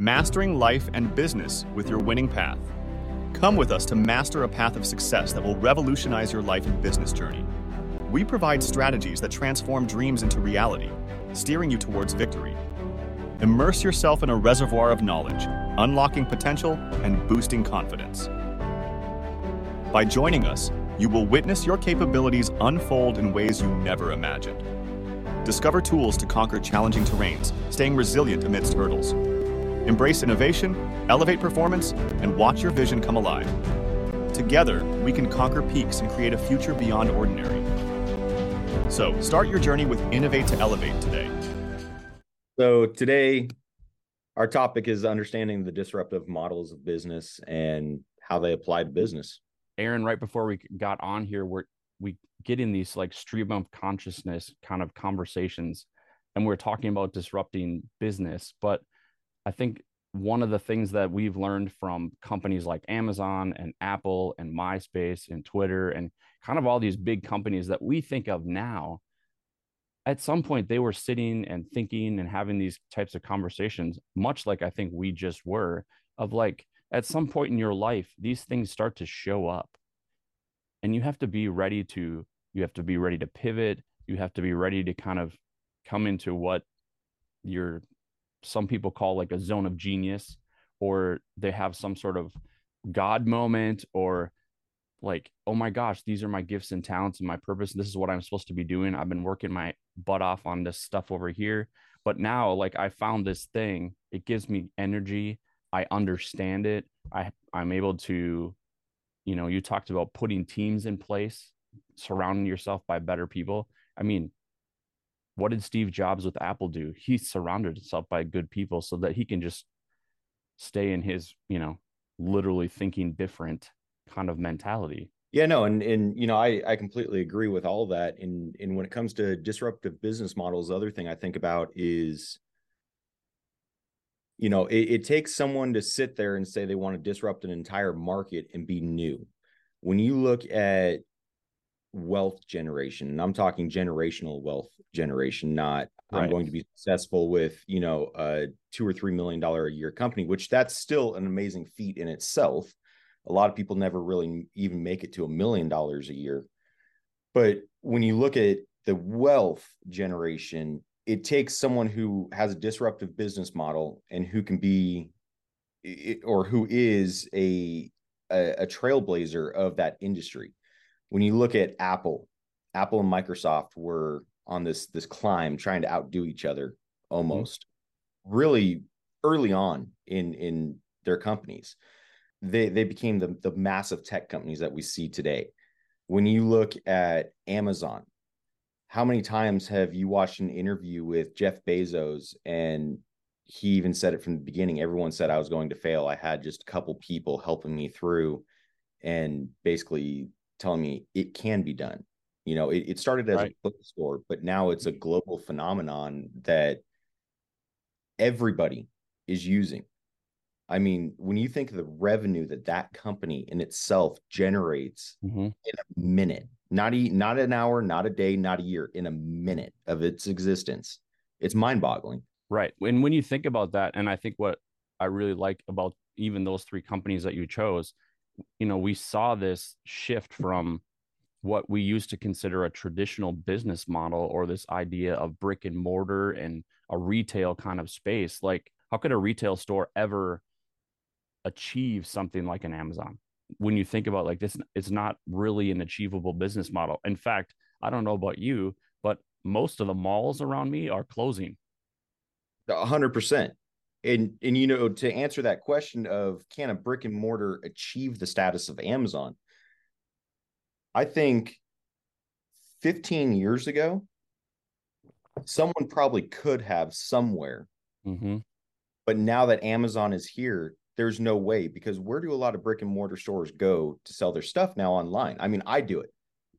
Mastering life and business with your winning path. Come with us to master a path of success that will revolutionize your life and business journey. We provide strategies that transform dreams into reality, steering you towards victory. Immerse yourself in a reservoir of knowledge, unlocking potential and boosting confidence. By joining us, you will witness your capabilities unfold in ways you never imagined. Discover tools to conquer challenging terrains, staying resilient amidst hurdles. Embrace innovation, elevate performance, and watch your vision come alive. Together, we can conquer peaks and create a future beyond ordinary. So, start your journey with Innovate to Elevate today. So, today, our topic is understanding the disruptive models of business and how they apply to business. Aaron, right before we got on here, we're we get in these like stream of consciousness kind of conversations, and we're talking about disrupting business. But I think one of the things that we've learned from companies like Amazon and Apple and MySpace and Twitter and kind of all these big companies that we think of now, at some point they were sitting and thinking and having these types of conversations, much like I think we just were, of like at some point in your life, these things start to show up. And you have to be ready to, you have to be ready to pivot. You have to be ready to kind of come into what your some people call like a zone of genius, or they have some sort of God moment, or like, oh my gosh, these are my gifts and talents and my purpose. This is what I'm supposed to be doing. I've been working my butt off on this stuff over here. But now, like, I found this thing, it gives me energy. I understand it. I I'm able to, you know, you talked about putting teams in place, surrounding yourself by better people. I mean, what did Steve Jobs with Apple do? He surrounded himself by good people so that he can just stay in his, you know, literally thinking different kind of mentality. Yeah, no, and and you know, I I completely agree with all that. And and when it comes to disruptive business models, the other thing I think about is you know, it, it takes someone to sit there and say they want to disrupt an entire market and be new. When you look at wealth generation, and I'm talking generational wealth generation, not right. I'm going to be successful with, you know, a two or three million dollar a year company, which that's still an amazing feat in itself. A lot of people never really even make it to a million dollars a year. But when you look at the wealth generation, it takes someone who has a disruptive business model and who can be or who is a, a, a trailblazer of that industry. When you look at Apple, Apple and Microsoft were on this this climb trying to outdo each other mm-hmm. almost mm-hmm. really early on in in their companies they they became the the massive tech companies that we see today when you look at amazon how many times have you watched an interview with Jeff Bezos and he even said it from the beginning everyone said I was going to fail I had just a couple people helping me through and basically telling me it can be done you know it, it started as right. a bookstore but now it's a global phenomenon that everybody is using I mean, when you think of the revenue that that company in itself generates mm-hmm. in a minute, not a, not an hour, not a day, not a year, in a minute of its existence, it's mind-boggling. Right. And when you think about that, and I think what I really like about even those three companies that you chose, you know, we saw this shift from what we used to consider a traditional business model or this idea of brick and mortar and a retail kind of space. Like, how could a retail store ever achieve something like an Amazon. When you think about like this, it's not really an achievable business model. In fact, I don't know about you, but most of the malls around me are closing. A hundred percent. And and you know, to answer that question of can a brick and mortar achieve the status of Amazon? I think 15 years ago, someone probably could have somewhere. Mm-hmm. But now that Amazon is here, there's no way because where do a lot of brick and mortar stores go to sell their stuff now online? I mean, I do it.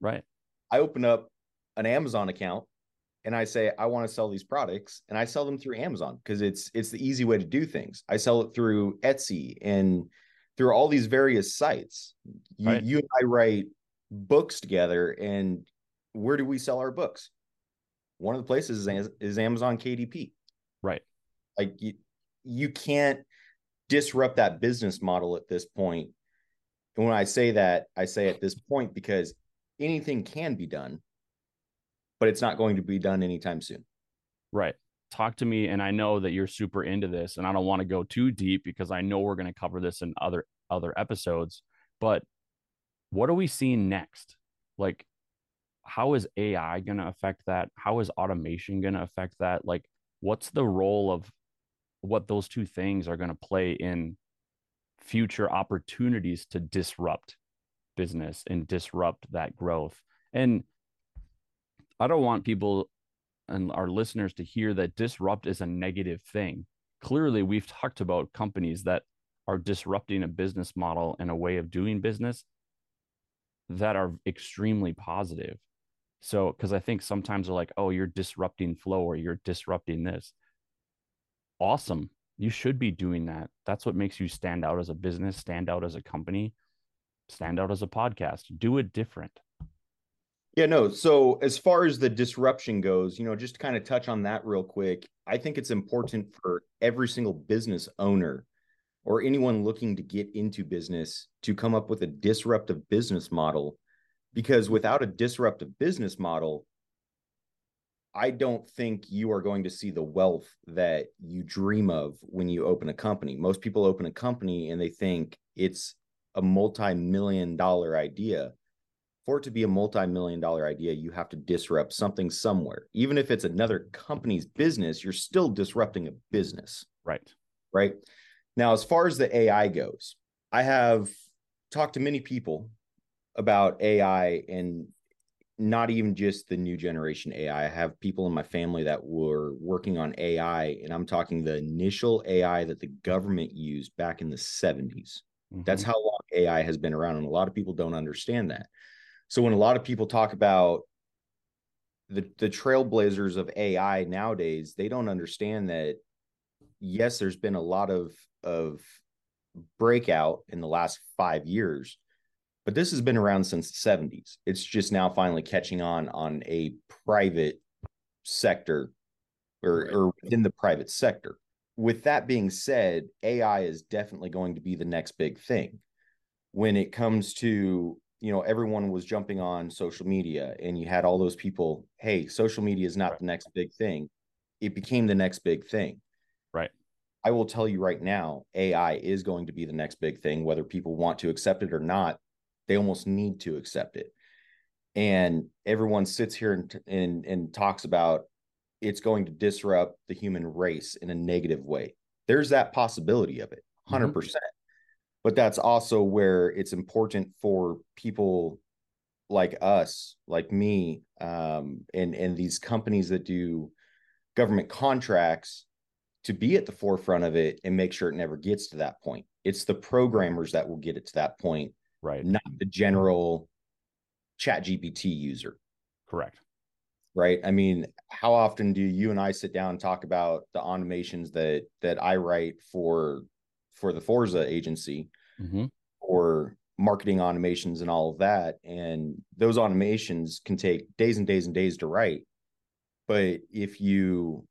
Right. I open up an Amazon account and I say I want to sell these products and I sell them through Amazon because it's it's the easy way to do things. I sell it through Etsy and through all these various sites. You, right. you and I write books together and where do we sell our books? One of the places is, is Amazon KDP. Right. Like you you can't disrupt that business model at this point. And when I say that, I say at this point because anything can be done, but it's not going to be done anytime soon. Right. Talk to me. And I know that you're super into this, and I don't want to go too deep because I know we're going to cover this in other other episodes. But what are we seeing next? Like, how is AI going to affect that? How is automation going to affect that? Like, what's the role of what those two things are going to play in future opportunities to disrupt business and disrupt that growth? And I don't want people and our listeners to hear that disrupt is a negative thing. Clearly, we've talked about companies that are disrupting a business model and a way of doing business that are extremely positive. So, because I think sometimes they're like, oh, you're disrupting flow or you're disrupting this. Awesome. You should be doing that. That's what makes you stand out as a business, stand out as a company, stand out as a podcast. Do it different. Yeah, no. So as far as the disruption goes, you know, just to kind of touch on that real quick, I think it's important for every single business owner or anyone looking to get into business to come up with a disruptive business model because without a disruptive business model, I don't think you are going to see the wealth that you dream of when you open a company. Most people open a company and they think it's a multi-million dollar idea for it to be a multi-million dollar idea you have to disrupt something somewhere. Even if it's another company's business you're still disrupting a business. Right. Right? Now as far as the ai goes i have talked to many people about ai and not even just the new generation ai i. Have people in my family that were working on ai and i'm talking the initial ai that the government used back in the 70s mm-hmm. that's how long ai has been around and a lot of people don't understand that so when a lot of people talk about the the trailblazers of AI nowadays, they don't understand that yes, there's been a lot of of breakout in the last 5 years, but this has been around since the 70s. It's just now finally catching on on a private sector or, right. or in the private sector. With that being said, AI is definitely going to be the next big thing. When it comes to you know everyone was jumping on social media and you had all those people hey social media is not right. the next big thing. It became the next big thing. Right. I will tell you right now ai is going to be the next big thing whether people want to accept it or not they almost need to accept it. And everyone sits here and and, and talks about it's going to disrupt the human race in a negative way. There's that possibility of it 100% mm-hmm but that's also where it's important for people like us like me um, and and these companies that do government contracts to be at the forefront of it and make sure it never gets to that point. It's the programmers that will get it to that point right. not the general ChatGPT user. Correct. Right? I mean how often do you and i sit down and talk about the automations that that i write for for the Forza agency mm-hmm. or marketing automations and all of that. And those automations can take days and days and days to write. But if you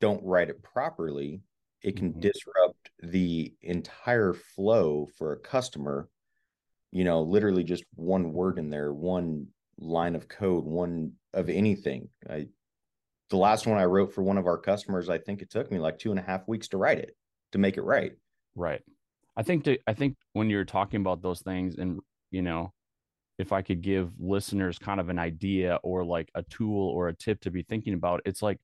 don't write it properly, it can mm-hmm. disrupt the entire flow for a customer. You know, literally just one word in there, one line of code, one of anything. I, the last one I wrote for one of our customers, I think it took me like two and a half weeks to write it to make it right. Right. I think to, I think when you're talking about those things and you know if I could give listeners kind of an idea or like a tool or a tip to be thinking about it's like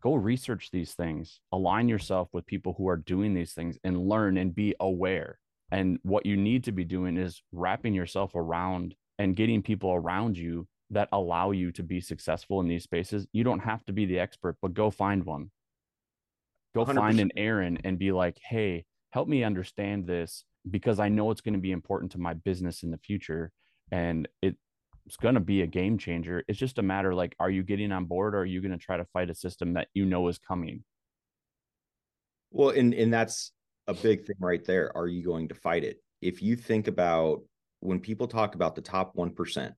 go research these things align yourself with people who are doing these things and learn and be aware and what you need to be doing is wrapping yourself around and getting people around you that allow you to be successful in these spaces you don't have to be the expert but go find one go 100%. find an aaron and be like hey help me understand this because I know it's going to be important to my business in the future and it, it's going to be a game changer. It's just a matter like, are you getting on board or are you going to try to fight a system that you know is coming? Well, and, and that's a big thing right there. Are you going to fight it? If you think about when people talk about the top 1%,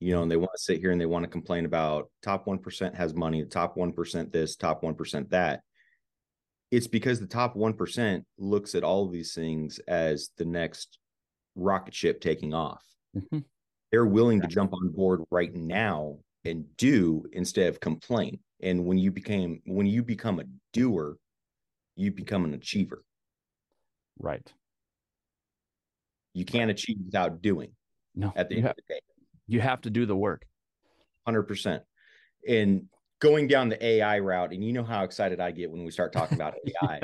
you know, and they want to sit here and they want to complain about top 1% has money, the top 1% this, top 1% that it's because the top 1% looks at all of these things as the next rocket ship taking off. Mhm. They're willing to jump on board right now and do instead of complain. And when you became when you become a doer, you become an achiever. Right. You can't achieve without doing No. at the end of the day. you have to do the work. 100%. And going down the AI route, and you know how excited I get when we start talking about AI.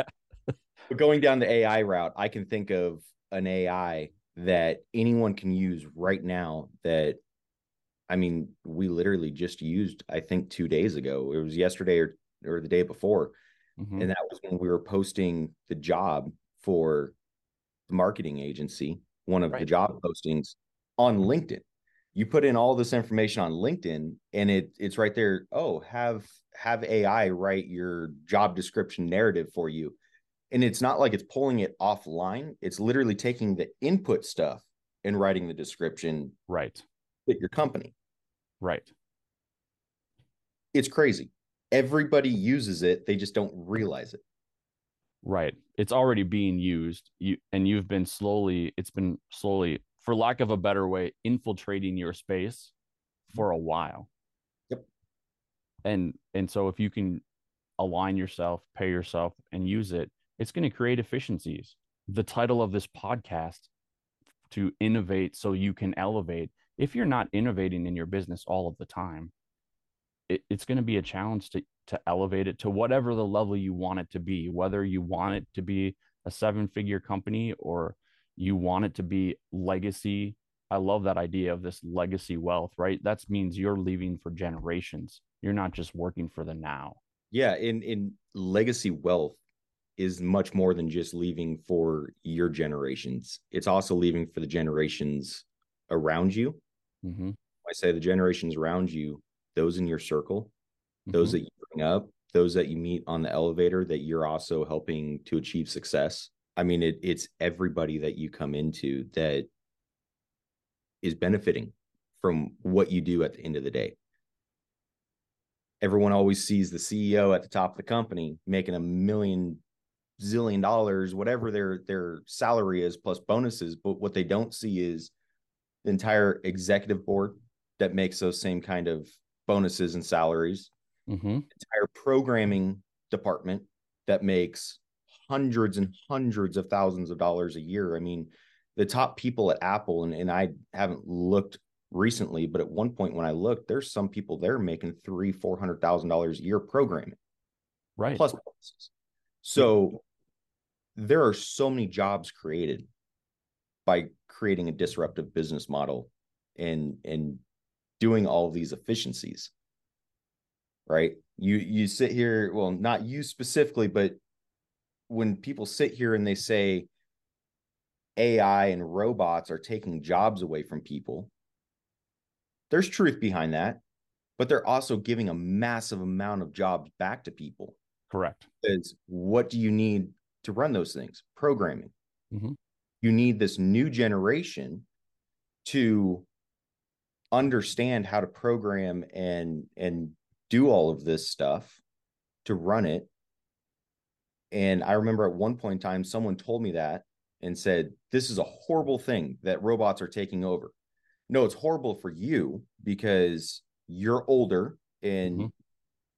But going down the AI route, I can think of an AI that anyone can use right now that I mean, we literally just used, I think, two days ago. It was yesterday or, or the day before. Mhm. And that was when we were posting the job for the marketing agency, one of the job postings on LinkedIn. You put in all this information on LinkedIn and it it's right there. Oh, have have AI write your job description narrative for you. And it's not like it's pulling it offline. It's literally taking the input stuff and writing the description Right. at your company. Right. It's crazy. Everybody uses it, they just don't realize it. Right. It's already being used. You and you've been slowly, it's been slowly, for lack of a better way, infiltrating your space for a while. Yep. And and so if you can align yourself, pay yourself, and use it, it's going to create efficiencies. The title of this podcast to innovate so you can elevate. If you're not innovating in your business all of the time, it, it's going to be a challenge to to elevate it to whatever the level you want it to be whether you want it to be a seven figure company or you want it to be legacy i love that idea of this legacy wealth right that means you're leaving for generations you're not just working for the now Yeah, in in legacy wealth is much more than just leaving for your generations. It's also leaving for the generations around you. mm-hmm. I say the generations around you, those in your circle, those Mhm. that you bring up, those that you meet on the elevator that you're also helping to achieve success. I mean, it, it's everybody that you come into that is benefiting from what you do at the end of the day. Everyone always sees the CEO at the top of the company making a million zillion dollars, whatever their their salary is plus bonuses, but what they don't see is the entire executive board that makes those same kind of bonuses and salaries Mm-hmm. entire programming department that makes hundreds and hundreds of thousands of dollars a year. I mean, the top people at Apple, and, and I haven't looked recently, but at one point when I looked, there's some people there making three, four hundred thousand dollars a year programming right plus bonuses. So there are so many jobs created by creating a disruptive business model and and doing all these efficiencies right you you sit here well not you specifically but when people sit here and they say ai and robots are taking jobs away from people there's truth behind that but they're also giving a massive amount of jobs back to people correct is what do you need to run those things? Programming. Mhm. You need this new generation to understand how to program and and do all of this stuff to run it. And I remember at one point in time, someone told me that and said, This is a horrible thing that robots are taking over. No, it's horrible for you because you're older and Mhm.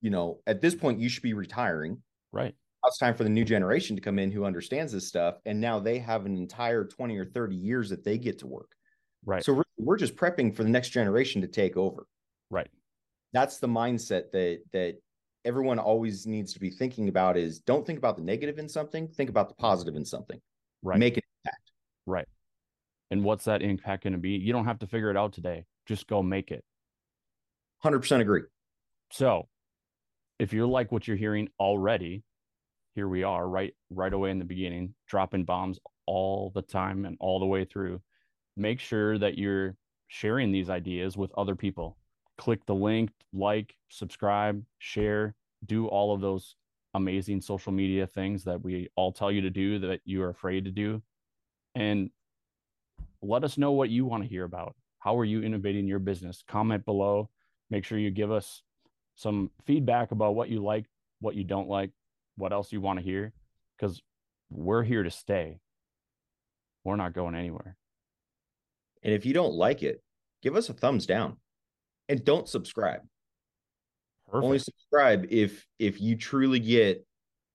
you know, at this point you should be retiring. Right. Now it's time for the new generation to come in who understands this stuff and now they have an entire 20 or 30 years that they get to work. Right. So we're, we're just prepping for the next generation to take over. Right. That's the mindset that that everyone always needs to be thinking about is don't think about the negative in something think about the positive in something. Right. Make an impact. Right. And what's that impact going to be? You don't have to figure it out today. Just go make it. 100% agree. So, if you're like what you're hearing already, here we are right right away in the beginning, dropping bombs all the time and all the way through. Make sure that you're sharing these ideas with other people. Click the link, like, subscribe, share, do all of those amazing social media things that we all tell you to do that you are afraid to do. And let us know what you want to hear about. How are you innovating your business? Comment below. Make sure you give us some feedback about what you like, what you don't like. what else you want to hear because we're here to stay. We're not going anywhere. And if you don't like it, give us a thumbs down and don't subscribe. Perfect. Only subscribe if if you truly get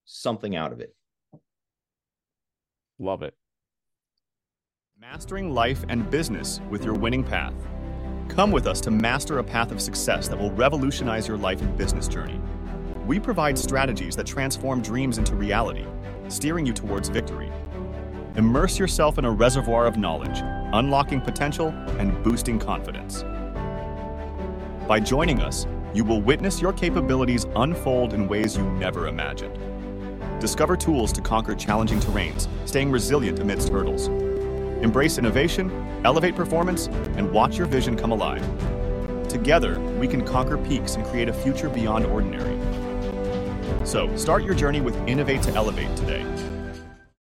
something out of it. Love it. Mastering life and business with your winning path. Come with us to master a path of success that will revolutionize your life and business journey. We provide strategies that transform dreams into reality, steering you towards victory. Immerse yourself in a reservoir of knowledge, unlocking potential and boosting confidence. By joining us, you will witness your capabilities unfold in ways you never imagined. Discover tools to conquer challenging terrains, staying resilient amidst hurdles. Embrace innovation, elevate performance, and watch your vision come alive. Together, we can conquer peaks and create a future beyond ordinary. So, start your journey with Innovate to Elevate today.